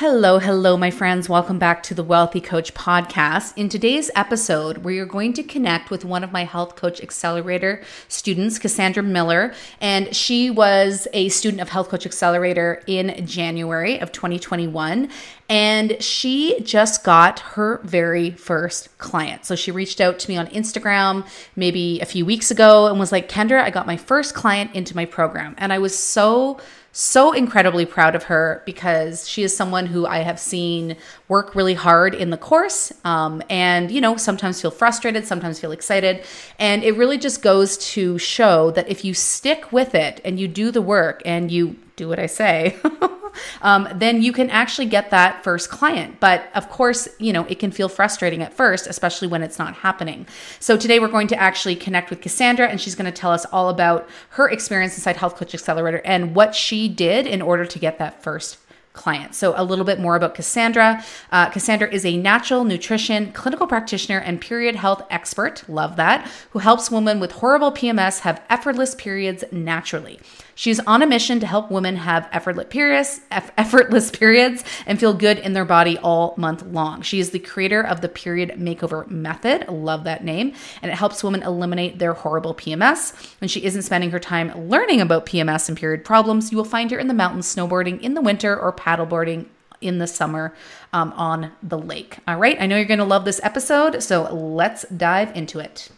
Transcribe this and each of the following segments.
Hello, hello, my friends. Welcome back to the Wealthy Coach podcast. In today's episode, we are going to connect with one of my Health Coach Accelerator students, Kasandra Miller. And she was a student of Health Coach Accelerator in January of 2021. And she just got her very first client. So she reached out to me on Instagram maybe a few weeks ago and was like, Kendra, I got my first client into my program. And I was so so incredibly proud of her because she is someone who I have seen work really hard in the course um, and, you know, sometimes feel frustrated, sometimes feel excited. And it really just goes to show that if you stick with it and you do the work and you do what I say, um, then you can actually get that first client. But of course, you know, it can feel frustrating at first, especially when it's not happening. So today we're going to actually connect with Kasandra and she's going to tell us all about her experience inside Health Coach Accelerator and what she did in order to get that first client. So, a little bit more about Kasandra. Uh, Kasandra is a natural nutrition clinical practitioner and period health expert, love that, who helps women with horrible PMS have effortless periods naturally. She's on a mission to help women have effortless periods, effortless periods and feel good in their body all month long. She is the creator of the Period Makeover Method, love that name, and it helps women eliminate their horrible PMS. When she isn't spending her time learning about PMS and period problems, you will find her in the mountains snowboarding in the winter or paddleboarding in the summer um, on the lake. All right, I know you're going to love this episode, so let's dive into it.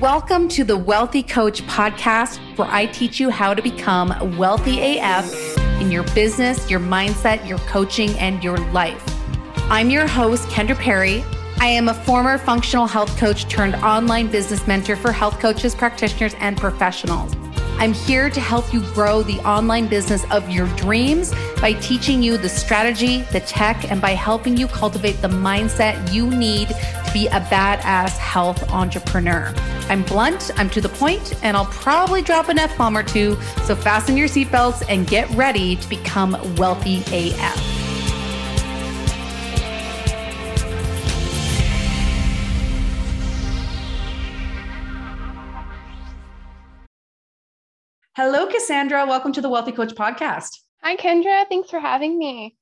Welcome to the Wealthy Coach podcast, where I teach you how to become wealthy AF in your business, your mindset, your coaching, and your life. I'm your host, Kendra Perry. I am a former functional health coach turned online business mentor for health coaches, practitioners, and professionals. I'm here to help you grow the online business of your dreams by teaching you the strategy, the tech, and by helping you cultivate the mindset you need to be a badass health entrepreneur. I'm blunt, I'm to the point, and I'll probably drop an F bomb or two. So fasten your seatbelts and get ready to become wealthy AF. Kasandra. Welcome to the Wealthy Coach Podcast. Hi, Kendra. Thanks for having me.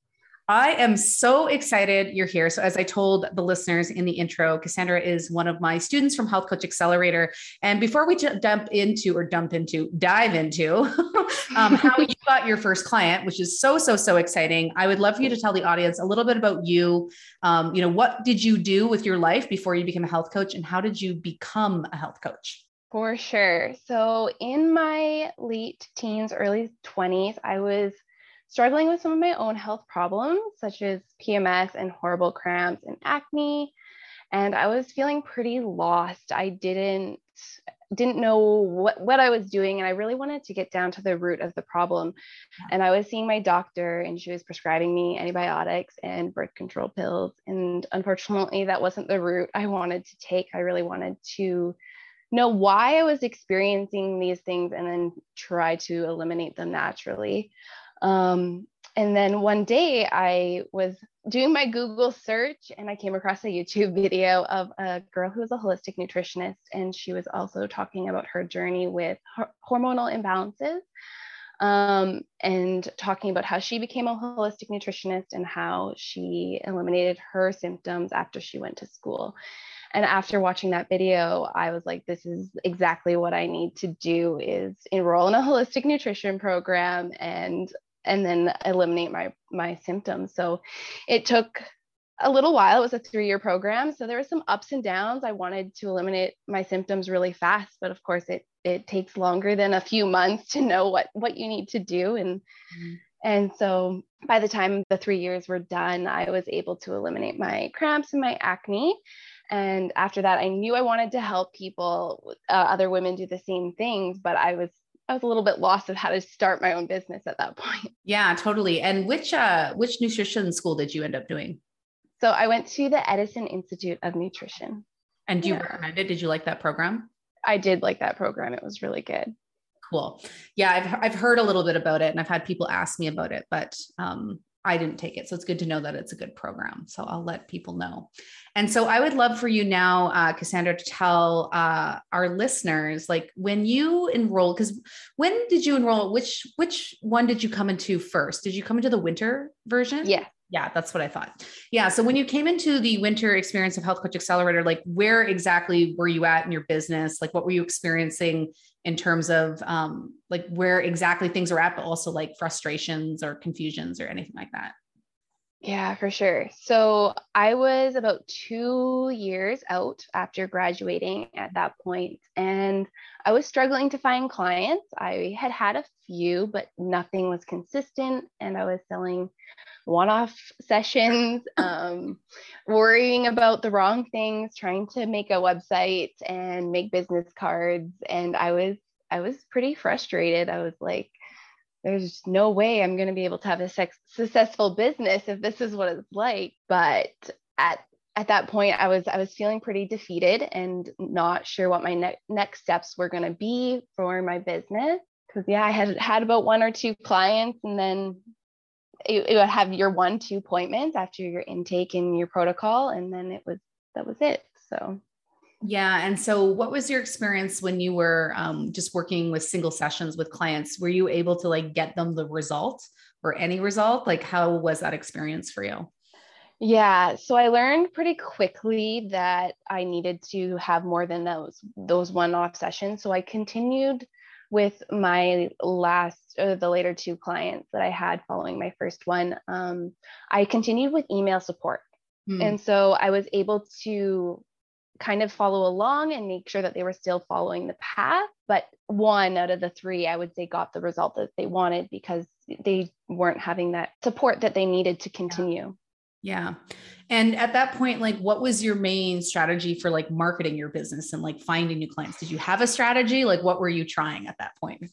I am so excited you're here. So, as I told the listeners in the intro, Kasandra is one of my students from Health Coach Accelerator. And before we dump into or dump into, dive into um, how you got your first client, which is so, so, so exciting, I would love for you to tell the audience a little bit about you. Um, you know, what did you do with your life before you became a health coach, and how did you become a health coach? For sure. So, in my late teens, early 20s, I was struggling with some of my own health problems, such as PMS and horrible cramps and acne. And I was feeling pretty lost. I didn't didn't know what, what I was doing. And I really wanted to get down to the root of the problem. And I was seeing my doctor, and she was prescribing me antibiotics and birth control pills. And unfortunately, that wasn't the route I wanted to take. I really wanted to know why I was experiencing these things and then try to eliminate them naturally. Um, and then one day I was doing my Google search and I came across a YouTube video of a girl who was a holistic nutritionist. And she was also talking about her journey with hormonal imbalances um, and talking about how she became a holistic nutritionist and how she eliminated her symptoms after she went to school. And after watching that video, I was like, this is exactly what I need to do is enroll in a holistic nutrition program and and then eliminate my my symptoms. So it took a little while. It was a three-year program, so there were some ups and downs. I wanted to eliminate my symptoms really fast, but of course, it it takes longer than a few months to know what what you need to do. And mm-hmm. and so by the time the three years were done, I was able to eliminate my cramps and my acne. And after that, I knew I wanted to help people, uh, other women do the same things, but I was I was a little bit lost of how to start my own business at that point. Yeah, totally. And which uh which nutrition school did you end up doing? So I went to the Edison Institute of Nutrition. And do you yeah. recommend it? Did you like that program? I did like that program. It was really good. Cool. Yeah, I've I've heard a little bit about it and I've had people ask me about it, but um I didn't take it. So it's good to know that it's a good program. So I'll let people know. And so I would love for you now, uh, Kasandra, to tell uh, our listeners, like when you enrolled, because when did you enroll? Which which one did you come into first? Did you come into the winter version? Yeah. Yeah, that's what I thought. Yeah. So when you came into the winter experience of Health Coach Accelerator, like where exactly were you at in your business? Like what were you experiencing in terms of um, like where exactly things are at, but also like frustrations or confusions or anything like that? Yeah, for sure. So I was about two years out after graduating at that point, and I was struggling to find clients. I had had a few, but nothing was consistent, and I was selling one off sessions, um, worrying about the wrong things, trying to make a website and make business cards. And I was, I was pretty frustrated. I was like, there's no way I'm going to be able to have a sex- successful business if this is what it's like. But at at that point, I was I was feeling pretty defeated and not sure what my ne- next steps were going to be for my business. Because yeah, I had had about one or two clients, and then it, it would have your one two appointments after your intake and your protocol, and then it was that was it. So yeah. And so, what was your experience when you were um, just working with single sessions with clients? Were you able to like get them the result or any result? Like, how was that experience for you? Yeah, so I learned pretty quickly that I needed to have more than those those one-off sessions. So I continued with my last or the later two clients that I had following my first one. Um, I continued with email support. Hmm. And so I was able to kind of follow along and make sure that they were still following the path. But one out of the three, I would say, got the result that they wanted because they weren't having that support that they needed to continue. Yeah. And at that point, like, what was your main strategy for like marketing your business and like finding new clients? Did you have a strategy? Like, what were you trying at that point?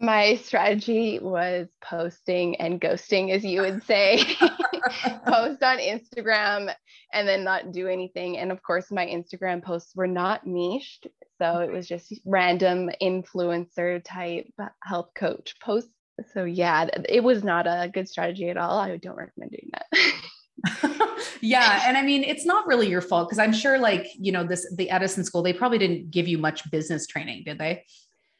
my strategy was posting and ghosting, as you would say. Post on Instagram and then not do anything. And of course, my Instagram posts were not niched. So it was just random influencer type health coach posts. So yeah, it was not a good strategy at all. I don't recommend doing that. yeah and i mean it's not really your fault because i'm sure like you know this the edison school they probably didn't give you much business training did they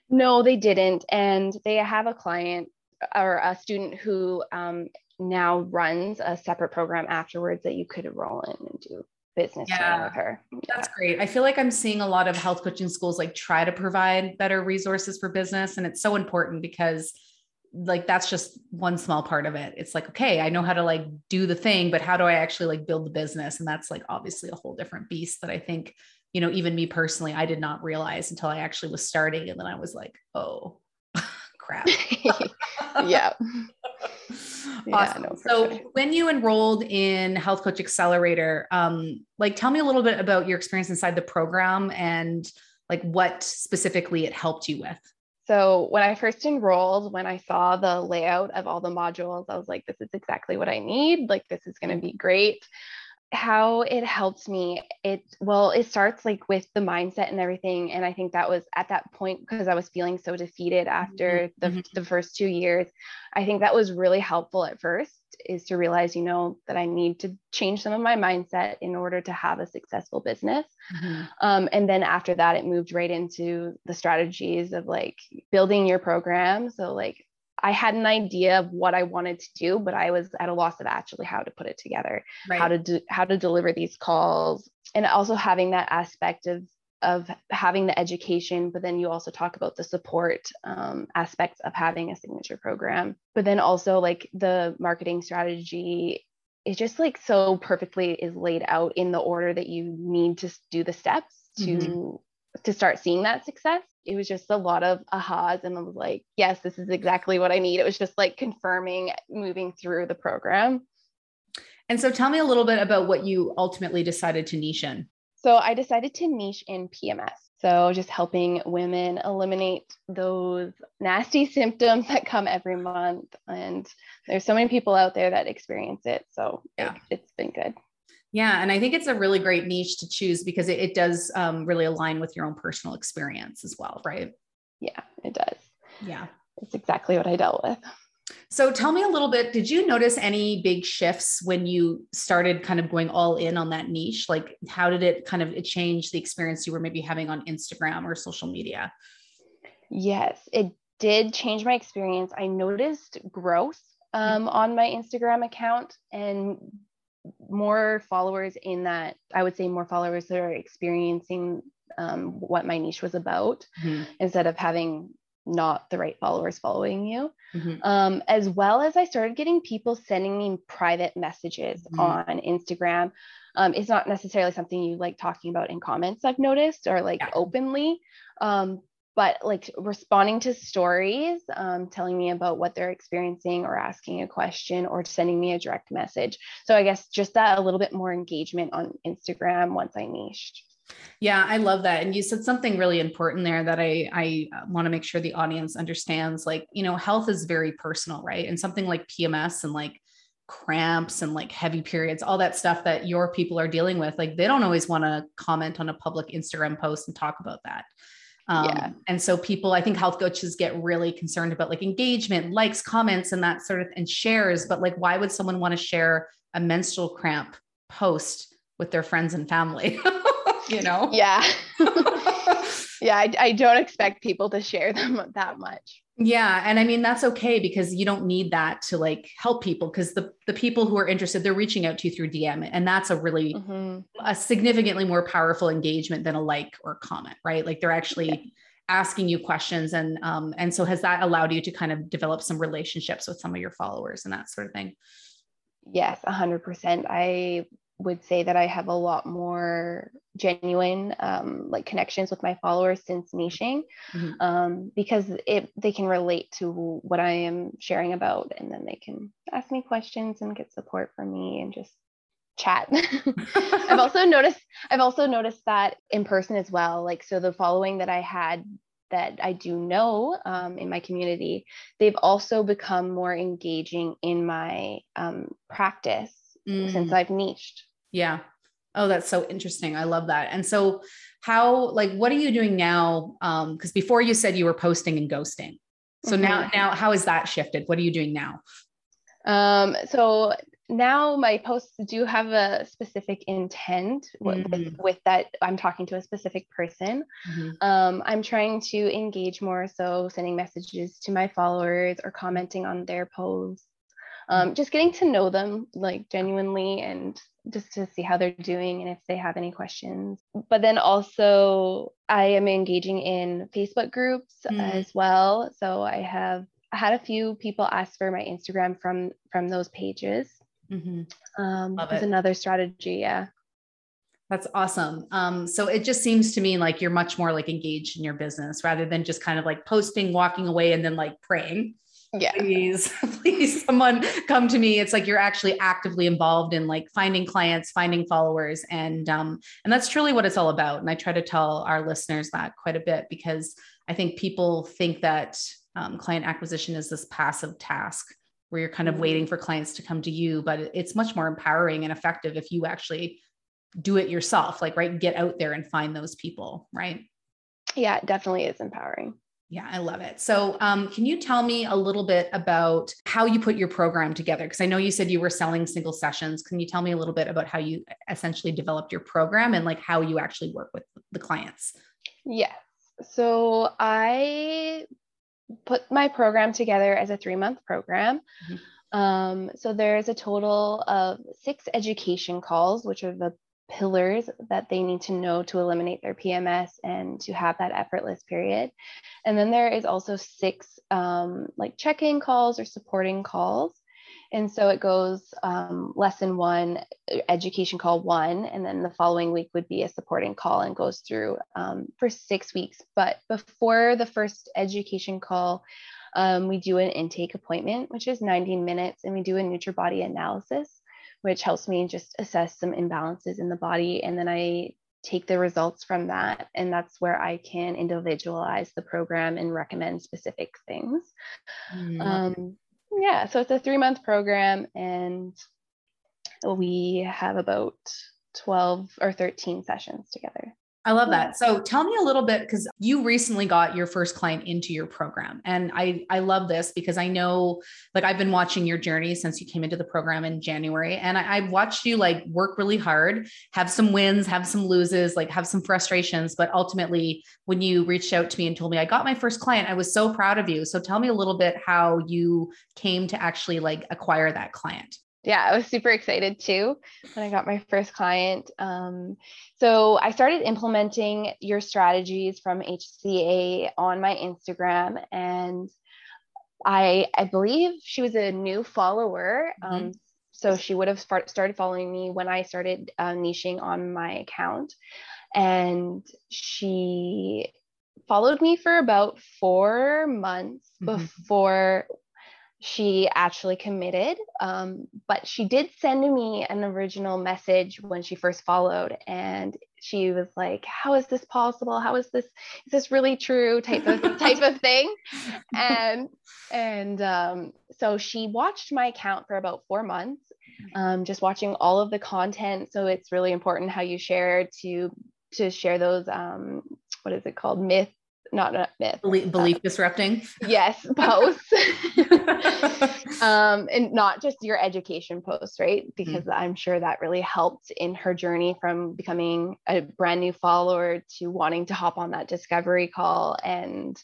no, they didn't. And they have a client or a student who um, now runs a separate program afterwards that you could enroll in and do business yeah, with her. That's great. I feel like I'm seeing a lot of health coaching schools like try to provide better resources for business. And it's so important because like that's just one small part of it. It's like, okay, I know how to like do the thing, but how do I actually like build the business? And that's like obviously a whole different beast that I think you know, even me personally, I did not realize until I actually was starting. And then I was like, oh, crap. yeah. Awesome. No, so sure. when you enrolled in Health Coach Accelerator, um, like tell me a little bit about your experience inside the program and like what specifically it helped you with. So when I first enrolled, when I saw the layout of all the modules, I was like, this is exactly what I need. Like this is going to be great how it helps me it well it starts like with the mindset and everything and i think that was at that point because i was feeling so defeated after mm-hmm. the, mm-hmm. the first two years i think that was really helpful at first is to realize you know that i need to change some of my mindset in order to have a successful business mm-hmm. um, and then after that it moved right into the strategies of like building your program so like I had an idea of what I wanted to do, but I was at a loss of actually how to put it together, right. how to do, how to deliver these calls, and also having that aspect of of having the education, but then you also talk about the support um, aspects of having a signature program, but then also like the marketing strategy is just like so perfectly is laid out in the order that you need to do the steps to mm-hmm. to start seeing that success it was just a lot of ahas and I was like, yes, this is exactly what I need. It was just like confirming moving through the program. And so tell me a little bit about what you ultimately decided to niche in. So I decided to niche in PMS. So just helping women eliminate those nasty symptoms that come every month. And there's so many people out there that experience it. So yeah. it, it's been good. Yeah. And I think it's a really great niche to choose because it, it does um, really align with your own personal experience as well, right? Yeah, it does. Yeah. It's exactly what I dealt with. So tell me a little bit, did you notice any big shifts when you started kind of going all in on that niche? Like how did it kind of change the experience you were maybe having on Instagram or social media? Yes, it did change my experience. I noticed growth um, mm-hmm. on my Instagram account and more followers in that I would say more followers that are experiencing um, what my niche was about mm-hmm. instead of having not the right followers following you. Mm-hmm. Um, as well as I started getting people sending me private messages mm-hmm. on Instagram. Um, it's not necessarily something you like talking about in comments, I've noticed, or like yeah. openly. Um, but like responding to stories, um, telling me about what they're experiencing or asking a question or sending me a direct message. So I guess just that a little bit more engagement on Instagram once I niched. Yeah, I love that. And you said something really important there that I I uh, want to make sure the audience understands like, you know, health is very personal, right? And something like PMS and like cramps and like heavy periods, all that stuff that your people are dealing with, like they don't always want to comment on a public Instagram post and talk about that. Um, yeah. And so people, I think health coaches get really concerned about like engagement, likes, comments, and that sort of and shares. But like, why would someone want to share a menstrual cramp post with their friends and family? you know? Yeah. yeah. I, I don't expect people to share them that much. Yeah. And I mean, that's okay because you don't need that to like help people because the, the people who are interested, they're reaching out to you through DM. And that's a really, mm-hmm. a significantly more powerful engagement than a like or comment, right? Like they're actually yeah. asking you questions. And, um, and so has that allowed you to kind of develop some relationships with some of your followers and that sort of thing? Yes, a hundred percent. I would say that I have a lot more genuine um, like connections with my followers since niching mm-hmm. um, because it they can relate to what I am sharing about and then they can ask me questions and get support from me and just chat. I've also noticed I've also noticed that in person as well. Like so the following that I had that I do know um, in my community, they've also become more engaging in my um, practice mm. since I've niched. Yeah. Oh, that's so interesting. I love that. And so, how, like, what are you doing now? Um, because before you said you were posting and ghosting. So mm-hmm. now, now, how has that shifted? What are you doing now? Um, so now my posts do have a specific intent mm-hmm. with, with, that I'm talking to a specific person. Mm-hmm. Um, I'm trying to engage more, so sending messages to my followers or commenting on their posts um, just getting to know them like genuinely and just to see how they're doing and if they have any questions. But then also, I am engaging in Facebook groups mm. as well. So I have had a few people ask for my Instagram from from those pages. Mm-hmm. Um, Love it. another strategy. Yeah. That's awesome. Um, so it just seems to me like you're much more like engaged in your business rather than just kind of like posting, walking away, and then like praying yeah. Please please someone come to me. It's like you're actually actively involved in like finding clients finding followers and um and that's truly what it's all about. And i try to tell our listeners that quite a bit because i think people think that um, client acquisition is this passive task where you're kind of waiting mm-hmm. for clients to come to you but it's much more empowering and effective if you actually do it yourself like right get out there and find those people right? Yeah it definitely is empowering yeah, I love it. So, um, can you tell me a little bit about how you put your program together? Because I know you said you were selling single sessions. Can you tell me a little bit about how you essentially developed your program and like how you actually work with the clients? Yes. So, I put my program together as a three month program. Mm-hmm. Um, so, there's a total of six education calls, which are the pillars that they need to know to eliminate their PMS and to have that effortless period. And then there is also six um, like check-in calls or supporting calls. And so it goes um, lesson one, education call one, and then the following week would be a supporting call and goes through um, for six weeks. But before the first education call, um, we do an intake appointment, which is 90 minutes, and we do a NutriBody analysis which helps me just assess some imbalances in the body. And then I take the results from that. And that's where I can individualize the program and recommend specific things. Mm-hmm. Um, yeah, so it's a three month program, and we have about 12 or 13 sessions together. I love that. So tell me a little bit because you recently got your first client into your program. And I I love this because I know like I've been watching your journey since you came into the program in January. And I, I've watched you like work really hard, have some wins, have some loses, like have some frustrations. But ultimately, when you reached out to me and told me I got my first client, I was so proud of you. So tell me a little bit how you came to actually like acquire that client yeah, I was super excited too when I got my first client. Um, so I started implementing your strategies from HCA on my Instagram, and I I believe she was a new follower. Mm-hmm. Um, so she would have started following me when I started uh, niching on my account, and she followed me for about four months mm-hmm. before she actually committed. Um, but she did send me an original message when she first followed, and she was like, "How is this possible? How is this? Is this really true?" Type of type of thing, and and um, so she watched my account for about four months, um, just watching all of the content. So it's really important how you share to to share those um, what is it called myth not a myth. Belief, belief uh, disrupting. Yes, posts. um, and not just your education posts, right? Because mm-hmm. I'm sure that really helped in her journey from becoming a brand new follower to wanting to hop on that discovery call and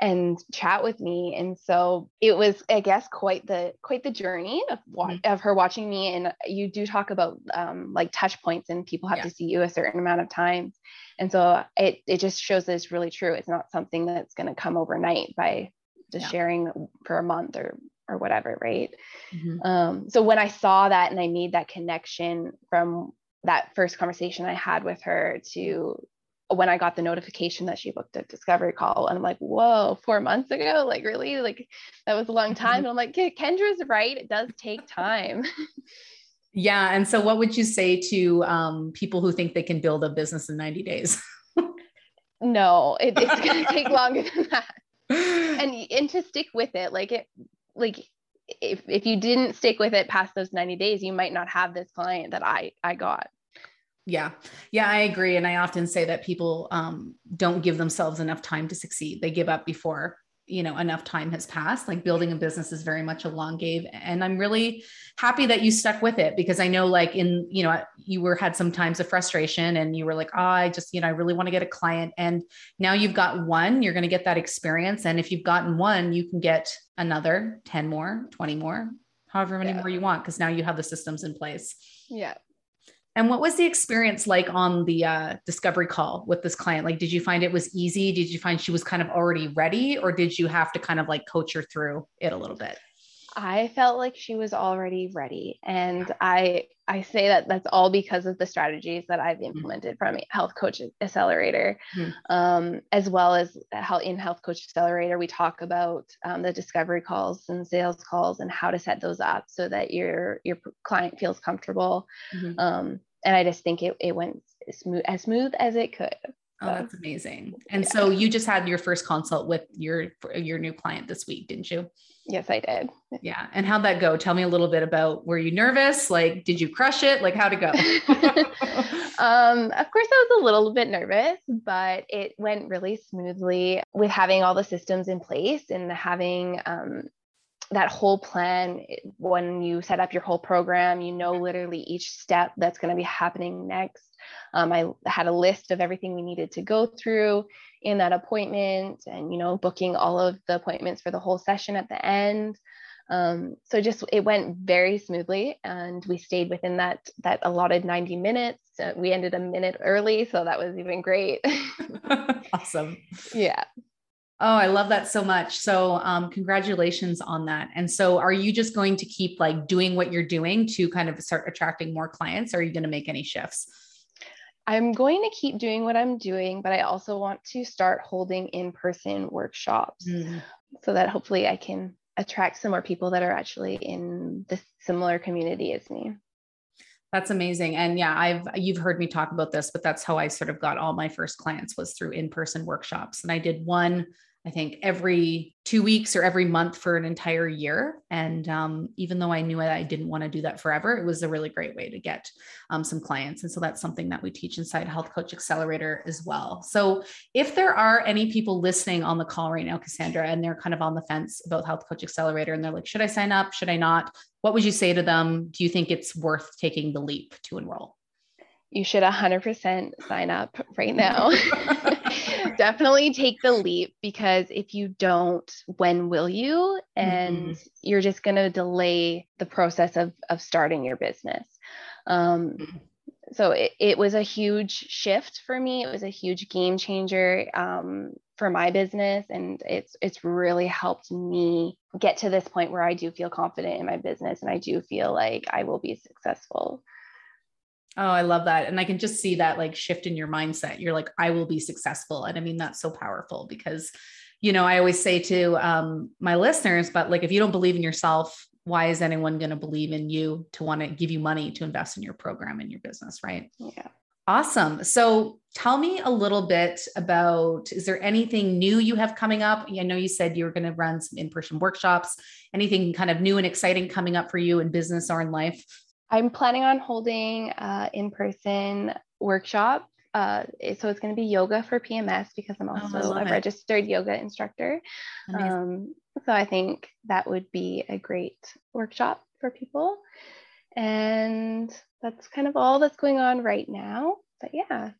and chat with me and so it was i guess quite the quite the journey of mm-hmm. of her watching me and you do talk about um, like touch points and people have yeah. to see you a certain amount of times and so it it just shows that it's really true it's not something that's going to come overnight by just yeah. sharing for a month or or whatever right mm-hmm. um, so when i saw that and i made that connection from that first conversation i had with her to when I got the notification that she booked a discovery call, and I'm like, whoa, four months ago? Like, really? Like, that was a long time. Mm-hmm. And I'm like, Kendra's right. It does take time. yeah. And so, what would you say to um, people who think they can build a business in 90 days? no, it, it's going to take longer than that. And, and to stick with it, like, it, like, if, if you didn't stick with it past those 90 days, you might not have this client that I, I got. Yeah. Yeah, I agree. And I often say that people um, don't give themselves enough time to succeed. They give up before, you know, enough time has passed. Like building a business is very much a long game. And I'm really happy that you stuck with it because I know like in, you know, you were had some times of frustration and you were like, oh, I just, you know, I really want to get a client. And now you've got one, you're going to get that experience. And if you've gotten one, you can get another 10 more, 20 more, however many yeah. more you want, because now you have the systems in place. Yeah. And what was the experience like on the uh, discovery call with this client? Like, did you find it was easy? Did you find she was kind of already ready, or did you have to kind of like coach her through it a little bit? I felt like she was already ready, and I I say that that's all because of the strategies that I've mm-hmm. implemented from Health Coach Accelerator, mm-hmm. um, as well as how in Health Coach Accelerator we talk about um, the discovery calls and sales calls and how to set those up so that your your client feels comfortable. Mm-hmm. Um, and I just think it, it went smooth as smooth as it could. Oh, that's amazing. And yeah. so you just had your first consult with your your new client this week, didn't you? Yes, I did. Yeah. And how'd that go? Tell me a little bit about were you nervous? Like, did you crush it? Like, how'd it go? um, of course, I was a little bit nervous, but it went really smoothly with having all the systems in place and having um, that whole plan when you set up your whole program you know literally each step that's going to be happening next. Um, i had a list of everything we needed to go through in that appointment and you know booking all of the appointments for the whole session at the end. Um, so just it went very smoothly and we stayed within that that allotted 90 minutes. Uh, we ended a minute early so that was even great. Awesome. Yeah Oh, I love that so much. So, um, congratulations on that. And so, are you just going to keep like doing what you're doing to kind of start attracting more clients? Or are you going to make any shifts? I'm going to keep doing what I'm doing, but I also want to start holding in person workshops mm. so that hopefully I can attract some more people that are actually in the similar community as me. That's amazing. And yeah, I've you've heard me talk about this, but that's how I sort of got all my first clients was through in-person workshops. And I did one I think every two weeks or every month for an entire year. And um, even though I knew I didn't want to do that forever, it was a really great way to get um, some clients. And so that's something that we teach inside Health Coach Accelerator as well. So if there are any people listening on the call right now, Kasandra, and they're kind of on the fence about Health Coach Accelerator and they're like, should I sign up? Should I not? What would you say to them? Do you think it's worth taking the leap to enroll? You should 100% sign up right now. definitely take the leap because if you don't, when will you? And mm-hmm. you're just going to delay the process of, of starting your business. Um, so it, it was a huge shift for me. It was a huge game changer um, for my business. And it's, it's really helped me get to this point where I do feel confident in my business and I do feel like I will be successful. Oh, I love that. And I can just see that like shift in your mindset. You're like, I will be successful. And I mean, that's so powerful because, you know, I always say to um, my listeners, but like, if you don't believe in yourself, why is anyone going to believe in you to want to give you money to invest in your program and your business? Right. Yeah. Awesome. So tell me a little bit about is there anything new you have coming up? I know you said you were going to run some in person workshops. Anything kind of new and exciting coming up for you in business or in life? I'm planning on holding uh, in-person workshop. Uh, so it's going to be yoga for PMS because I'm oh, also oh, a it. registered yoga instructor. Um, so I think that would be a great workshop for people. And that's kind of all that's going on right now. But yeah.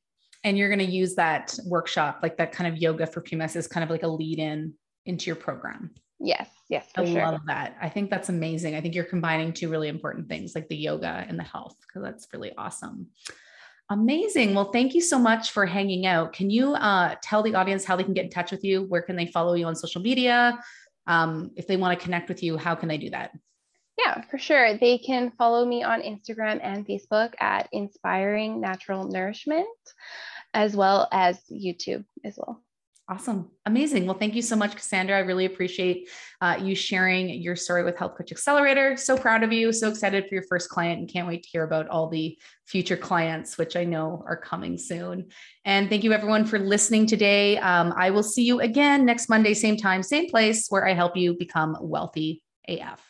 And you're going to use that workshop, like that kind of yoga for PMS, as kind of like a lead in into your program. Yes, yes, I sure. love that. I think that's amazing. I think you're combining two really important things like the yoga and the health, because that's really awesome. Amazing. Well, thank you so much for hanging out. Can you uh, tell the audience how they can get in touch with you? Where can they follow you on social media? Um, if they want to connect with you, how can they do that? Yeah, for sure. They can follow me on Instagram and Facebook at Inspiring Natural Nourishment, as well as YouTube as well. Awesome. Amazing. Well, thank you so much, Kasandra. I really appreciate uh, you sharing your story with Health Coach Accelerator. So proud of you. So excited for your first client and can't wait to hear about all the future clients, which I know are coming soon. And thank you, everyone, for listening today. Um, I will see you again next Monday, same time, same place, where I help you become wealthy AF.